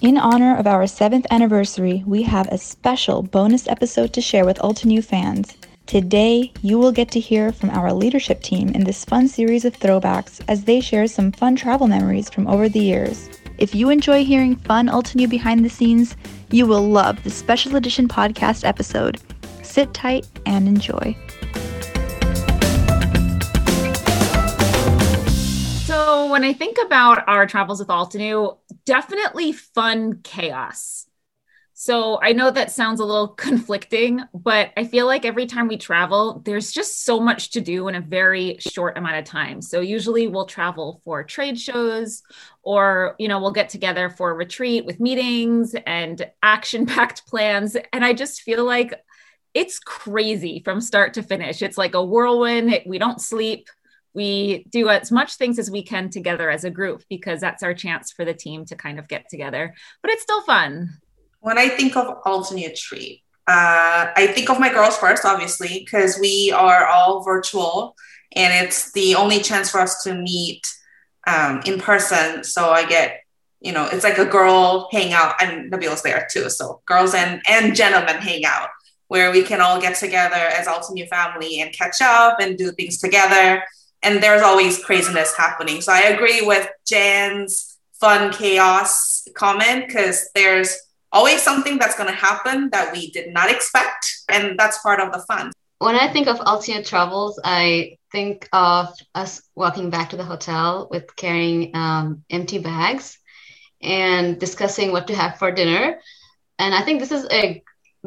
In honor of our seventh anniversary, we have a special bonus episode to share with Altenew fans. Today, you will get to hear from our leadership team in this fun series of throwbacks as they share some fun travel memories from over the years. If you enjoy hearing fun Altenew behind the scenes, you will love the special edition podcast episode. Sit tight and enjoy. When I think about our travels with Altenew, definitely fun chaos. So I know that sounds a little conflicting, but I feel like every time we travel, there's just so much to do in a very short amount of time. So usually we'll travel for trade shows or, you know, we'll get together for a retreat with meetings and action packed plans. And I just feel like it's crazy from start to finish. It's like a whirlwind. We don't sleep we do as much things as we can together as a group because that's our chance for the team to kind of get together. But it's still fun. When I think of Altenew retreat, uh, I think of my girls first, obviously, because we are all virtual and it's the only chance for us to meet um, in person. So I get, you know, it's like a girl hangout, and Nabila's there too. So girls and and gentlemen hang out where we can all get together as Altenew family and catch up and do things together and there's always craziness happening. So I agree with Jan's fun chaos comment because there's always something that's going to happen that we did not expect, and that's part of the fun. When I think of Altenew travels, I think of us walking back to the hotel with carrying um, empty bags and discussing what to have for dinner. And I think this is a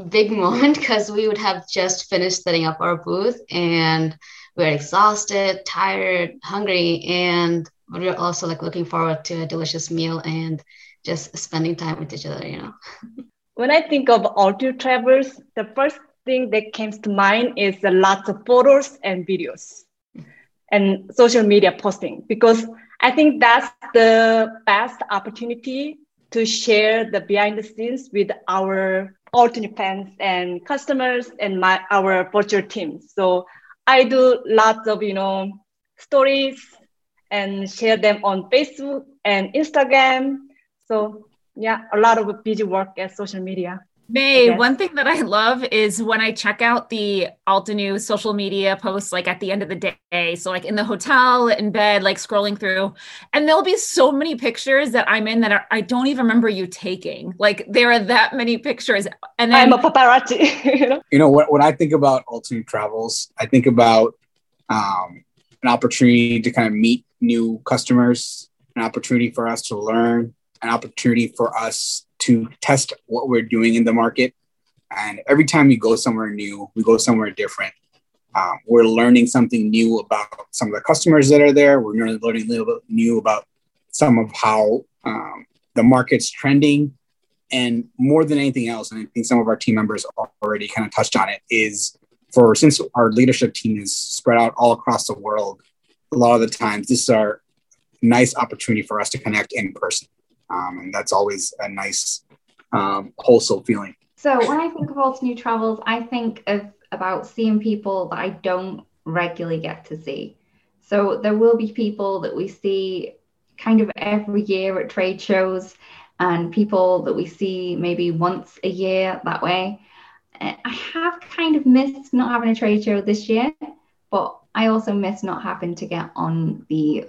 big moment because we would have just finished setting up our booth and we're exhausted, tired, hungry, and we're also like looking forward to a delicious meal and just spending time with each other, you know. when I think of Altenew travels, the first thing that comes to mind is lots of photos and videos and social media posting because I think that's the best opportunity to share the behind the scenes with our Altenew fans and customers and my our virtual teams. So I do lots of, you know, stories and share them on Facebook and Instagram. So yeah, a lot of busy work at social media. May, one thing that I love is when I check out the Altenew social media posts, like at the end of the day. So, like in the hotel, in bed, like scrolling through, and there'll be so many pictures that I'm in that are, I don't even remember you taking. Like, there are that many pictures. And then, I'm a paparazzi. you know, when, when I think about Altenew travels, I think about um, an opportunity to kind of meet new customers, an opportunity for us to learn, an opportunity for us to test what we're doing in the market. And every time we go somewhere new, we go somewhere different. Um, we're learning something new about some of the customers that are there. We're learning a little bit new about some of how um, the market's trending. And more than anything else, and I think some of our team members already kind of touched on it, is for since our leadership team is spread out all across the world, a lot of the times this is our nice opportunity for us to connect in person. Um, and that's always a nice, um, wholesome feeling. So when I think of Altenew travels, I think of about seeing people that I don't regularly get to see. So there will be people that we see kind of every year at trade shows and people that we see maybe once a year that way. I have kind of missed not having a trade show this year, but I also miss not having to get on the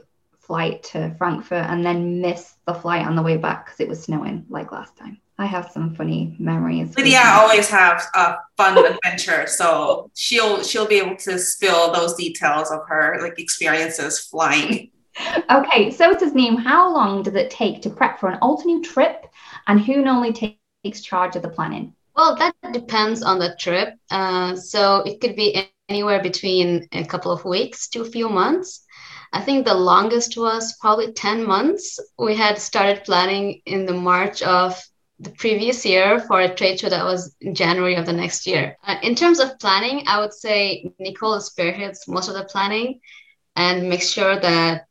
flight to Frankfurt and then miss the flight on the way back because it was snowing like last time. I have some funny memories. Lydia always have a fun adventure, so she'll she'll be able to spill those details of her like experiences flying. Okay, so Tasneem, how long does it take to prep for an Altenew trip, and who normally takes charge of the planning? Well, that depends on the trip. Uh, so it could be anywhere between a couple of weeks to a few months. I think the longest was probably 10 months. We had started planning in the March of the previous year for a trade show that was in January of the next year. Uh, in terms of planning, I would say Nicole spearheads most of the planning and makes sure that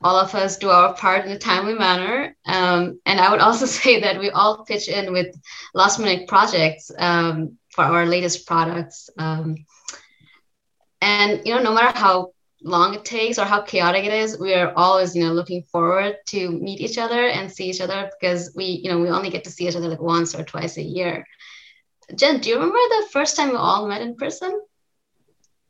all of us do our part in a timely manner. Um, and I would also say that we all pitch in with last minute projects um, for our latest products. Um, and you know, no matter how long it takes or how chaotic it is, we are always, you know, looking forward to meet each other and see each other because we, you know, we only get to see each other like once or twice a year. Jen, do you remember the first time we all met in person?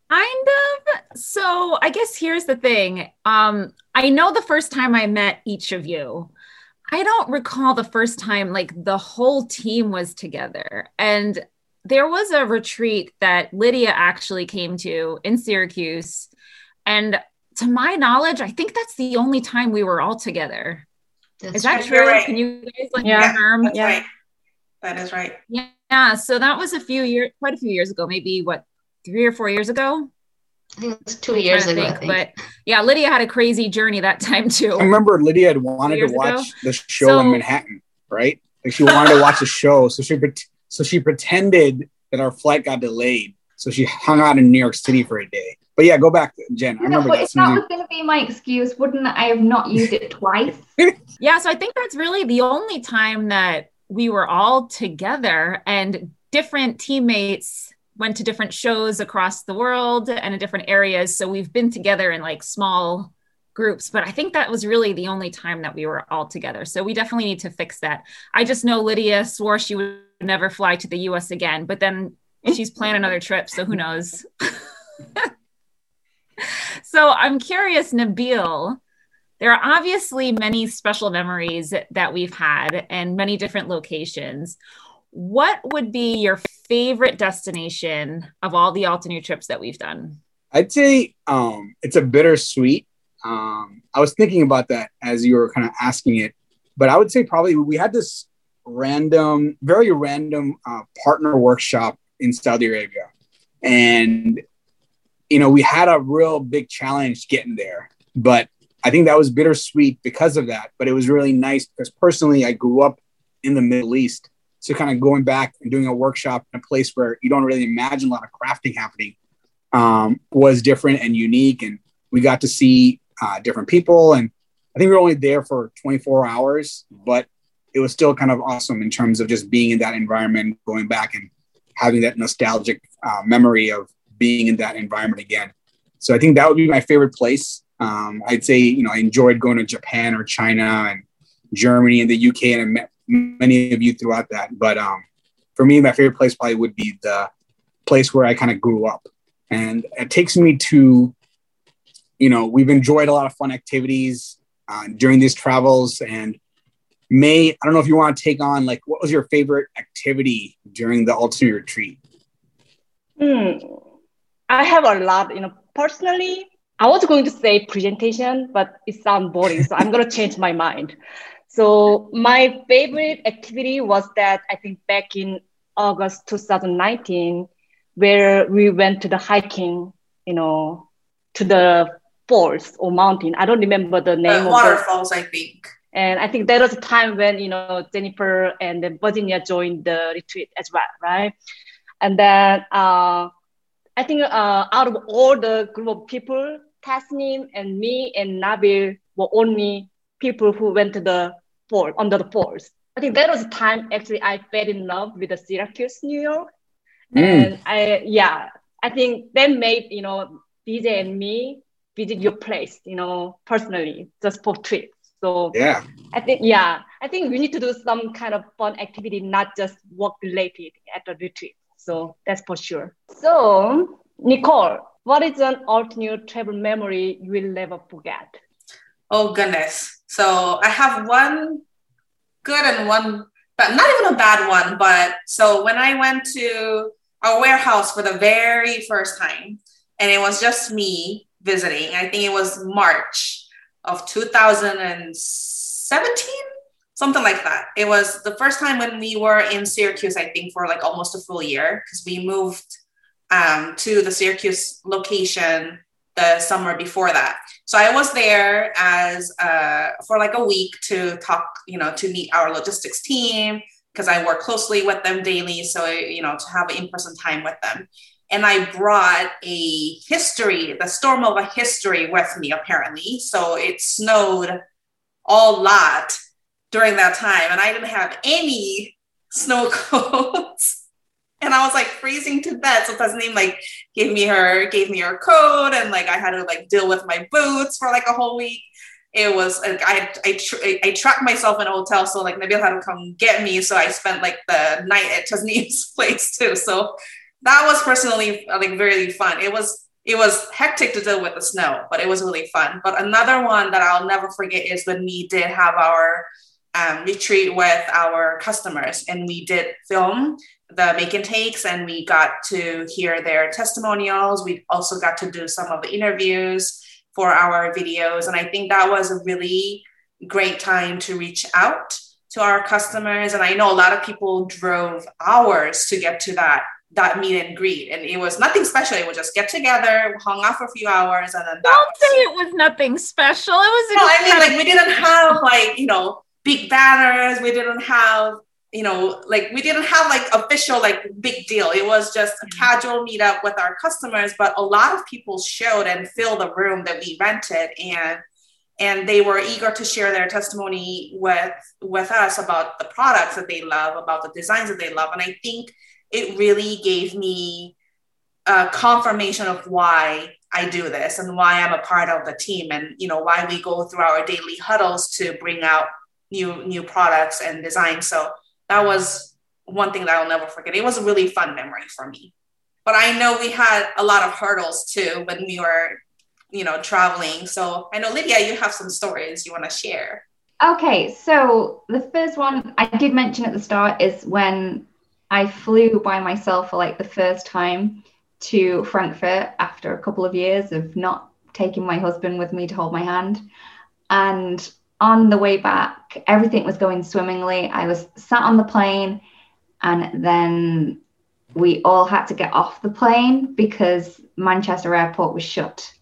Kind of. So I guess here's the thing. Um, I know the first time I met each of you. I don't recall the first time like the whole team was together. And there was a retreat that Lydia actually came to in Syracuse. And to my knowledge, I think that's the only time we were all together. That's is that true? Right. Can you guys like yeah, confirm? yeah. Right. That is right. Yeah. Yeah. So that was a few years, quite a few years ago, maybe what, three or four years ago? I think it's two years ago. I think, but yeah, Lydia had a crazy journey that time too. I remember Lydia had wanted to watch ago. the show so, in Manhattan, right? Like she wanted to watch the show, so she so she pretended that our flight got delayed, so she hung out in New York City for a day. But yeah, go back, to Jen. I remember that. If that was going to be my excuse, wouldn't I have not used it twice? yeah, so I think that's really the only time that we were all together and different teammates went to different shows across the world and in different areas. So we've been together in like small groups, but I think that was really the only time that we were all together. So we definitely need to fix that. I just know Lydia swore she would never fly to the US again, but then she's planning another trip. So who knows? so I'm curious, Nabil. There are obviously many special memories that we've had and many different locations what would be your favorite destination of all the Altenew trips that we've done? I'd say um, it's a bittersweet. Um, I was thinking about that as you were kind of asking it, but I would say probably we had this random, very random uh, partner workshop in Saudi Arabia. And, you know, we had a real big challenge getting there, but I think that was bittersweet because of that. But it was really nice because personally, I grew up in the Middle East so kind of going back and doing a workshop in a place where you don't really imagine a lot of crafting happening um, was different and unique. And we got to see uh, different people. And I think we were only there for 24 hours, but it was still kind of awesome in terms of just being in that environment, going back and having that nostalgic uh, memory of being in that environment again. So I think that would be my favorite place. Um, I'd say, you know, I enjoyed going to Japan or China and Germany and the UK, and I met many of you throughout that. But um, for me, my favorite place probably would be the place where I kind of grew up. And it takes me to, you know, we've enjoyed a lot of fun activities uh, during these travels. And May, I don't know if you want to take on, like, what was your favorite activity during the Altenew retreat? Hmm. I have a lot, you know, personally, I was going to say presentation, but it sounds boring. So I'm going to change my mind. So my favorite activity was that I think back in August 2019, where we went to the hiking, you know, to the falls or mountain. I don't remember the name. Uh, waterfalls, I think. And I think that was a time when you know Jennifer and Virginia joined the retreat as well, right? And then uh, I think uh, out of all the group of people, Tasnim and me and Nabil were only people who went to the fall under the falls. I think that was the time actually I fell in love with the Syracuse, New York. Mm. And I yeah, I think that made, you know, DJ and me visit your place, you know, personally, just for trips. So yeah, I think yeah, I think we need to do some kind of fun activity, not just work related at the retreat. So that's for sure. So Nicole, what is an Altenew travel memory you will never forget? Oh goodness. So I have one good and one but not even a bad one. But so when I went to our warehouse for the very first time, and it was just me visiting, I think it was March of 2017, something like that. It was the first time when we were in Syracuse, I think, for like almost a full year because we moved um, to the Syracuse location the summer before that. So I was there as uh, for like a week to talk, you know, to meet our logistics team because I work closely with them daily. So you know, to have in-person time with them. And I brought a history, the storm of a history with me, apparently. So it snowed a lot during that time, and I didn't have any snow coats. and I was like freezing to death. So Tasneem like gave me her gave me her coat, and like I had to like deal with my boots for like a whole week. It was like I I tr- I trapped myself in a hotel, so like Nabil had to come get me. So I spent like the night at Tasneem's place too. So that was personally like very fun. It was it was hectic to deal with the snow, but it was really fun. But another one that I'll never forget is when we did have our um, retreat with our customers and we did film the make and takes and we got to hear their testimonials. We also got to do some of the interviews for our videos. And I think that was a really great time to reach out to our customers. And I know a lot of people drove hours to get to that that meet and greet. And it was nothing special. It was just get together, hung out for a few hours, and then don't say it was nothing special. It was no, I mean like we didn't have like, you know, big banners. We didn't have you know, like we didn't have like official like big deal. It was just a mm-hmm. casual meetup with our customers, but a lot of people showed and filled the room that we rented and and they were eager to share their testimony with with us about the products that they love, about the designs that they love. And I think it really gave me a confirmation of why I do this and why I'm a part of the team and you know why we go through our daily huddles to bring out new new products and design. So that was one thing that I'll never forget. It was a really fun memory for me. But I know we had a lot of hurdles too when we were, you know, traveling. So I know Lydia, you have some stories you want to share. Okay, so the first one I did mention at the start is when I flew by myself for like the first time to Frankfurt after a couple of years of not taking my husband with me to hold my hand. And on the way back, everything was going swimmingly. I was sat on the plane, and then we all had to get off the plane because Manchester Airport was shut.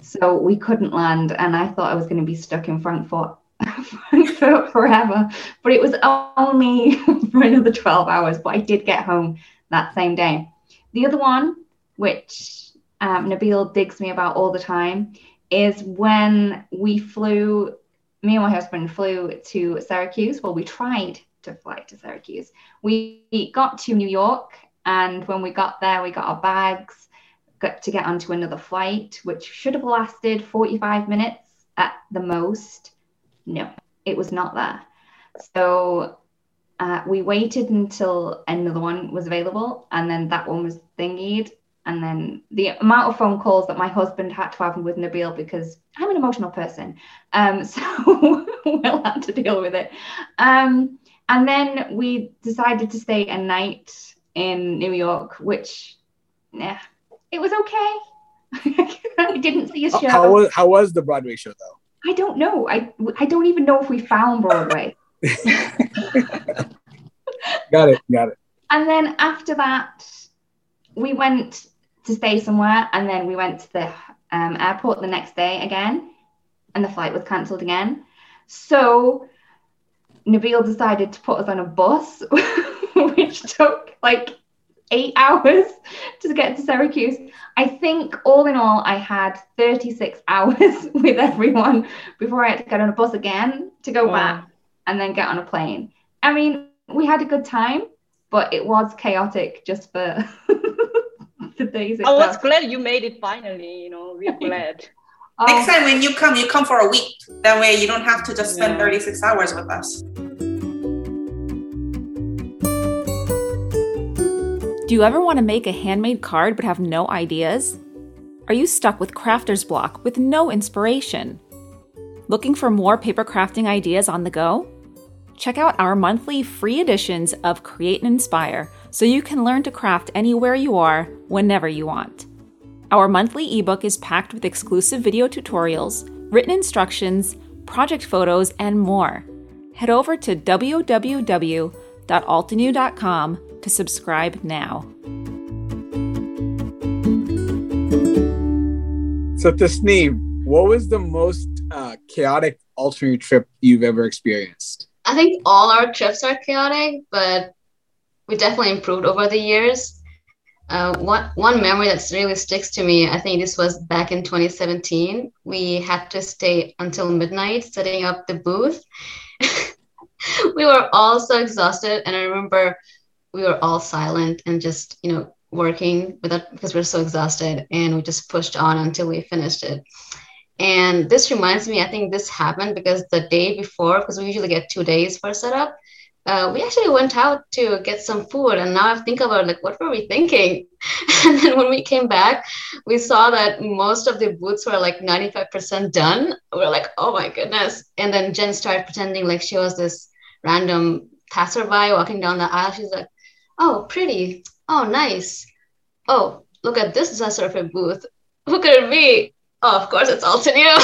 So we couldn't land, and I thought I was going to be stuck in Frankfurt, forever. But it was only for another 12 hours, but I did get home that same day. The other one, which um, Nabil digs me about all the time, is when we flew me and my husband flew to Syracuse. Well, we tried to fly to Syracuse. We got to New York, and when we got there, we got our bags, got to get onto another flight, which should have lasted 45 minutes at the most. No, it was not there. So uh, we waited until another one was available, and then that one was thingied, and then the amount of phone calls that my husband had to have with Nabil because I'm an emotional person. Um, so we'll have to deal with it. Um, and then we decided to stay a night in New York, which, yeah, it was okay. I didn't see a show. How was, how was the Broadway show, though? I don't know. I, I don't even know if we found Broadway. got it. Got it. And then after that, we went to stay somewhere. And then we went to the um, airport the next day again, and the flight was cancelled again. So Nabil decided to put us on a bus, which took like eight hours to get to Syracuse. I think all in all, I had 36 hours with everyone before I had to get on a bus again to go wow. back and then get on a plane. I mean, we had a good time, but it was chaotic just for the days. I was glad you made it finally. You know, we're glad. Next time when you come, you come for a week. That way you don't have to just spend yeah. 36 hours with us. Do you ever want to make a handmade card but have no ideas? Are you stuck with crafter's block with no inspiration? Looking for more paper crafting ideas on the go? Check out our monthly free editions of Create and Inspire so you can learn to craft anywhere you are, whenever you want. Our monthly ebook is packed with exclusive video tutorials, written instructions, project photos, and more. Head over to www.altenew.com to subscribe now. So, Tasneem, what was the most uh, chaotic Altenew trip you've ever experienced? I think all our trips are chaotic, but we definitely improved over the years. Uh, one, one memory that really sticks to me, I think this was back in 2017. We had to stay until midnight setting up the booth. we were all so exhausted. And I remember we were all silent and just you know working without because we are so exhausted and we just pushed on until we finished it and this reminds me i think this happened because the day before because we usually get two days for setup uh, we actually went out to get some food and now i think about like what were we thinking? And then when we came back we saw that most of the booths were like 95% done. We are like oh my goodness. And then jen started pretending like she was this random passerby walking down the aisle. She's like oh pretty. Oh nice. Oh look at this Zasurfer booth. Who could it be oh of course it's Altenew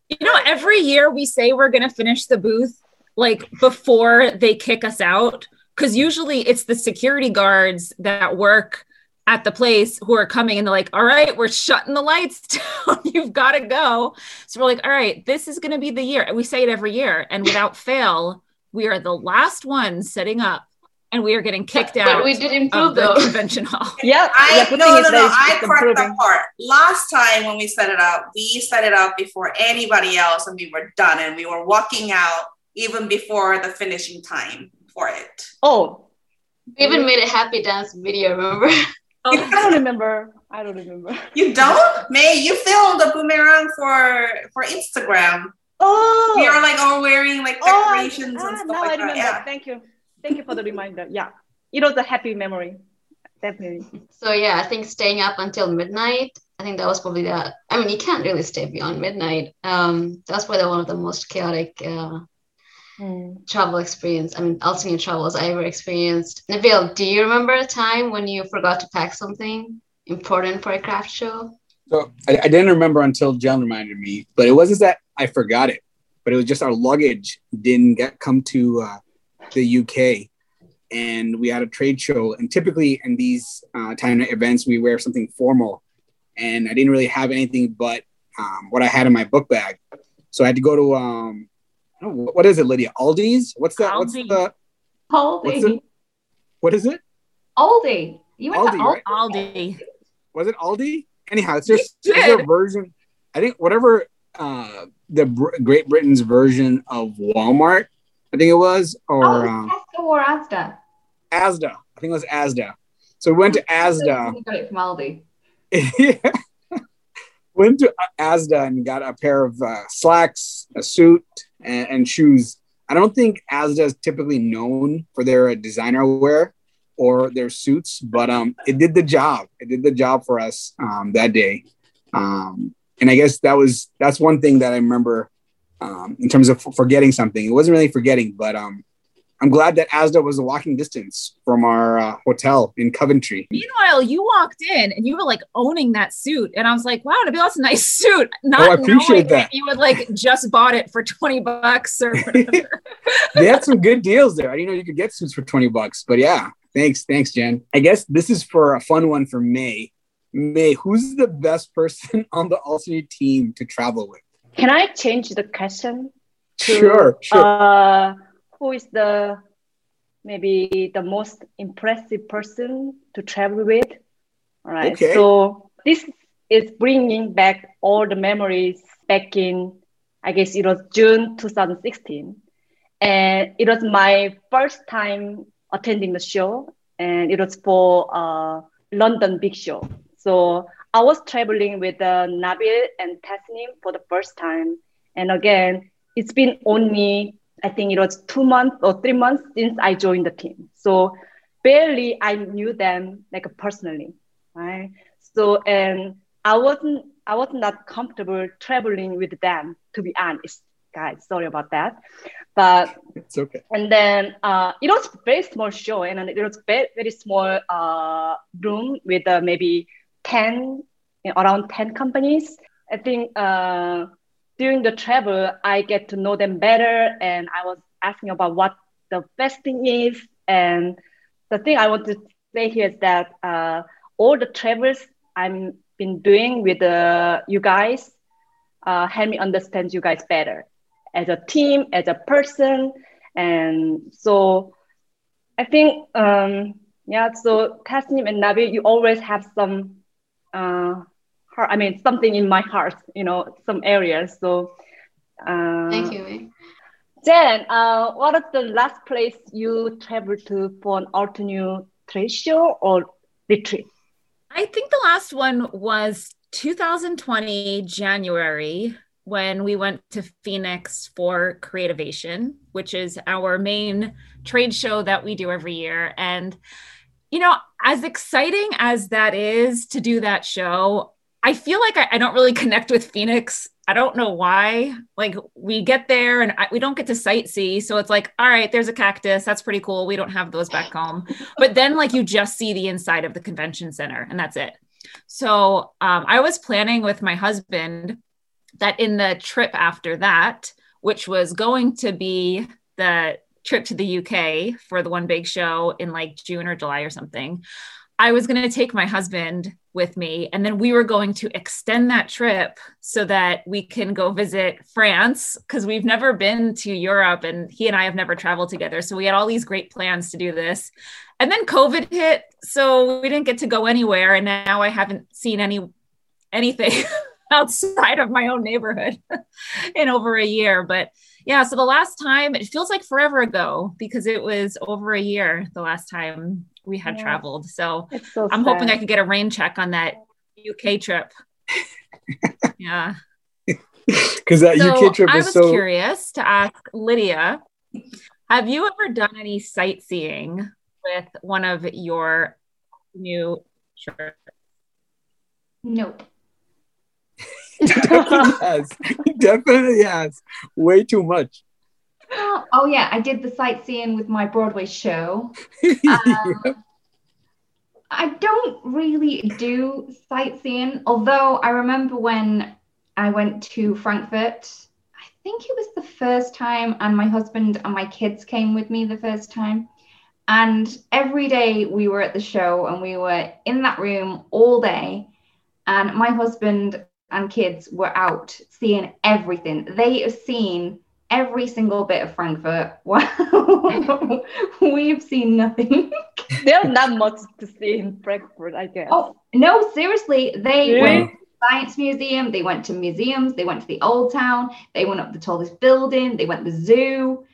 you. Know every year we say we're going to finish the booth like before they kick us out because usually it's the security guards that work at the place who are coming and they're like all right we're shutting the lights down you've got to go so we're like all right this is going to be the year we say it every year and without fail we are the last ones setting up and we are getting kicked but, out but we did improve the though convention hall yeah I yeah, no no no. that I correct improving. that part. Last time when we set it up, we set it up before anybody else, and we were done, and we were walking out even before the finishing time for it. oh we even made a happy dance video remember I don't remember. I don't remember. You don't, May? You filmed a boomerang for for Instagram. Oh, We are like all wearing like oh, decorations ah, and stuff now like I that. remember. Yeah. Thank you. Thank you for the reminder. Yeah, it was a happy memory. Definitely. So yeah, I think staying up until midnight. I think that was probably the. I mean, you can't really stay beyond midnight. Um, that's probably one of the most chaotic uh, travel experience. I mean, Altenew travels I ever experienced. Nabil, do you remember a time when you forgot to pack something important for a craft show? So I, I didn't remember until Jen reminded me, but it wasn't that I forgot it, but it was just our luggage didn't get come to uh, the UK, and we had a trade show. And typically in these uh, time events, we wear something formal, and I didn't really have anything but um, what I had in my book bag. So I had to go to um, what is it, Lydia? Aldi's? What's that? What's Aldi. the? What's Aldi. it? What is it? Aldi. You went Aldi, to Aldi. right? aldi was it Aldi? Anyhow, it's just You their version. I think whatever uh, the Br- Great Britain's version of Walmart, I think it was, or Oh, um, Tesco or Asda. Asda. I think it was Asda. So we went to Asda. You got it from Aldi. went to Asda and got a pair of uh, slacks, a suit, and, and shoes. I don't think Asda is typically known for their designer wear or their suits, but um, it did the job. It did the job for us um, that day. Um, and I guess that was that's one thing that I remember um, in terms of forgetting something. It wasn't really forgetting, but um, I'm glad that Asda was a walking distance from our uh, hotel in Coventry. meanwhile you walked in and you were like owning that suit and i was like wow nabil that's a nice suit not Oh, I appreciate knowing that. you would like just bought it for 20 bucks or whatever they had some good deals there. I didn't know you could get suits for 20 bucks, but yeah, thanks. Thanks, Jen. I guess this is for a fun one for May. May, who's the best person on the Altenew team to travel with? Can I change the question? to, Sure, sure. Uh, who is the maybe the most impressive person to travel with? All right. Okay. So this is bringing back all the memories back in, I guess it was June 2016, and it was my first time attending the show, and it was for uh, London Big Show. So I was traveling with uh, Nabil and Tasnim for the first time, and again, it's been only I think it was two months or three months since I joined the team. So barely I knew them like personally, right? So and I wasn't I was not comfortable traveling with them to be honest, guys. Sorry about that, but It's okay. and then uh, it was very small show and it was very, very small uh, room with uh, maybe 10 you know, around 10 companies i think uh, during the travel i get to know them better and i was asking about what the best thing is. And the thing i want to say here is that uh, all the travels i've been doing with uh, you guys uh, help me understand you guys better as a team as a person. And so I think, um, yeah, so Tasnim and Nabil, you always have some, uh, heart, I mean, something in my heart, you know, some areas. So, uh, Thank you. May. Jen, uh, what is the last place you traveled to for an Altenew trade show or retreat? I think the last one was 2020 January when we went to Phoenix for Creativation, which is our main trade show that we do every year. And, you know, as exciting as that is to do that show, I feel like I, I don't really connect with Phoenix. I don't know why. Like, we get there and I, we don't get to sightsee. So it's like, all right, there's a cactus. That's pretty cool. We don't have those back home. But then, like, you just see the inside of the convention center and that's it. So um, I was planning with my husband that in the trip after that, which was going to be the trip to the UK for the one big show in like June or July or something, I was going to take my husband with me. And then we were going to extend that trip so that we can go visit France because we've never been to Europe and he and I have never traveled together. So we had all these great plans to do this. And then COVID hit. So we didn't get to go anywhere. And now I haven't seen any anything. outside of my own neighborhood in over a year. But yeah, so the last time it feels like forever ago because it was over a year the last time we had yeah. traveled. So, so I'm hoping I could get a rain check on that UK trip. yeah. Because that so UK trip was, I was so curious to ask Lydia, have you ever done any sightseeing with one of your new trips? Nope definitely has. Definitely has. Way too much. Oh, oh, yeah, I did the sightseeing with my Broadway show. Um, I don't really do sightseeing, although I remember when I went to Frankfurt. I think it was the first time, and my husband and my kids came with me the first time. And every day we were at the show and we were in that room all day. And my husband and kids were out seeing everything. They have seen every single bit of Frankfurt. Wow, we've seen nothing. There's not much to see in Frankfurt, I guess. Oh no, seriously, they really? went to the Science Museum. They went to museums. They went to the Old Town. They went up the tallest building. They went to the zoo.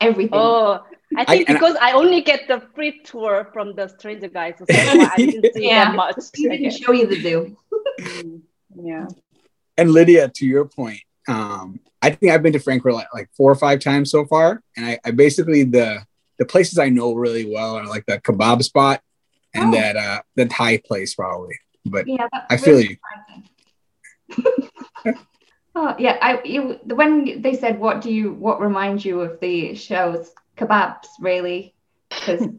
Everything. Oh, I think I, because I, I, only get the free tour from the stranger guys, so I didn't see yeah, that much. He didn't show you the zoo. Mm. Yeah. And Lydia, to your point, um, I think I've been to Frankfurt like, like four or five times so far, and I, I, basically the the places I know really well are like the kebab spot and oh. that uh the Thai place probably. But yeah, I feel really you. oh yeah, I you, when they said what do you what reminds you of the shows kebabs really because um,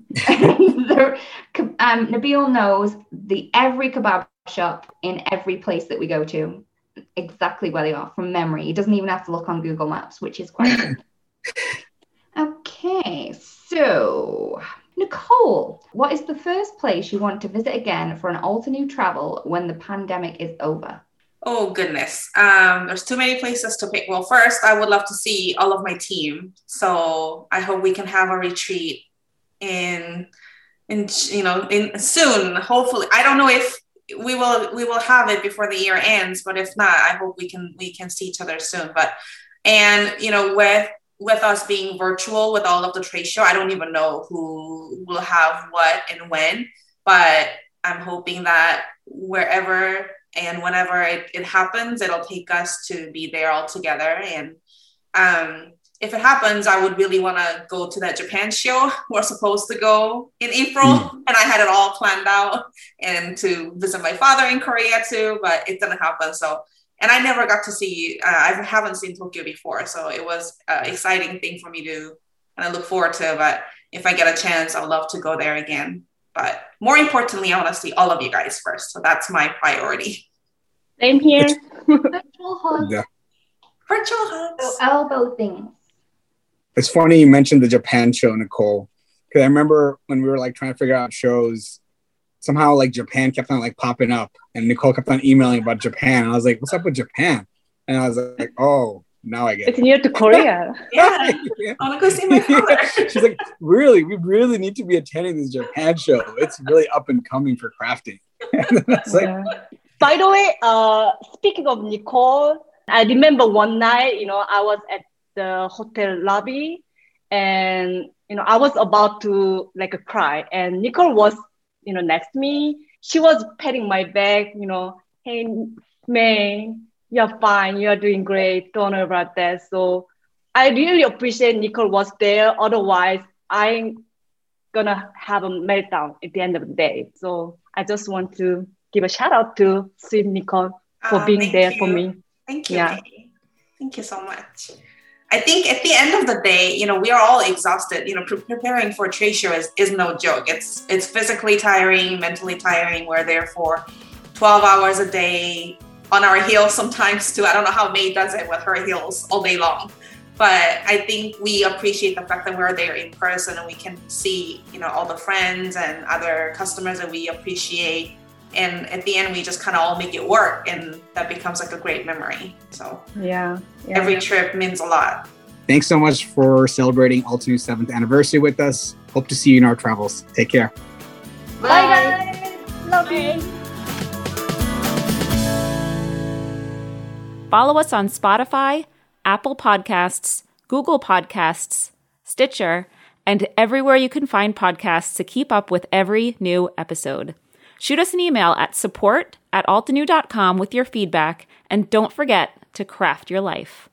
Nabil knows the every kebab shop in every place that we go to exactly where they are from memory. He doesn't even have to look on Google Maps, which is quite good. okay, so Nicole, what is the first place you want to visit again for an Altenew travel when the pandemic is over? Oh goodness, um, there's too many places to pick. Well, first, I would love to see all of my team. So I hope we can have a retreat in, in you know, in soon. Hopefully, I don't know if we will we will have it before the year ends but if not i hope we can we can see each other soon. But and you know with with us being virtual with all of the trade show i don't even know who will have what and when but i'm hoping that wherever and whenever it, it happens it'll take us to be there all together. And um if it happens, I would really want to go to that Japan show. We're supposed to go in April, mm. and I had it all planned out and to visit my father in Korea too, but it didn't happen. So, and I never got to see, uh, I haven't seen Tokyo before. So it was an exciting thing for me to and I look forward to. But if I get a chance, I'd love to go there again. But more importantly, I want to see all of you guys first. So that's my priority. Same here. Virtual hugs. Yeah. Virtual hugs. So elbow things. It's funny you mentioned the Japan show, Nicole, because I remember when we were like trying to figure out shows, somehow like Japan kept on like popping up, and Nicole kept on emailing about Japan. And I was like, "What's up with Japan?" And I was like, "Oh, now I get it's it. near to Korea. yeah, yeah. I want to go see my father. She's like, really? We really need to be attending this Japan show. It's really up and coming for crafting. like, yeah. By the way, uh, speaking of Nicole, I remember one night, you know, I was at the hotel lobby, and you know I was about to like cry, and Nicole was you know next to me. She was patting my back, you know, hey May, you're fine, you're doing great, don't worry about that. So I really appreciate Nicole was there. Otherwise, I'm gonna have a meltdown at the end of the day. So I just want to give a shout out to Sweet Nicole for uh, being there you. for me. Thank you. Yeah. Thank you so much. I think at the end of the day, you know, we are all exhausted. You know, pre- preparing for a trade show is, is no joke. It's it's physically tiring, mentally tiring. We're there for 12 hours a day on our heels sometimes too. I don't know how May does it with her heels all day long. But I think we appreciate the fact that we're there in person and we can see, you know, all the friends and other customers that we appreciate and at the end we just kind of all make it work and that becomes like a great memory so. Yeah, yeah. Every yeah. trip means a lot. Thanks so much for celebrating Altenew 7th anniversary with us. Hope to see you in our travels. Take care. Bye, bye. guys. Love you. Follow us on spotify apple podcasts google podcasts stitcher and everywhere you can find podcasts to keep up with every new episode Shoot us an email at support at altenew.com with your feedback, and don't forget to craft your life.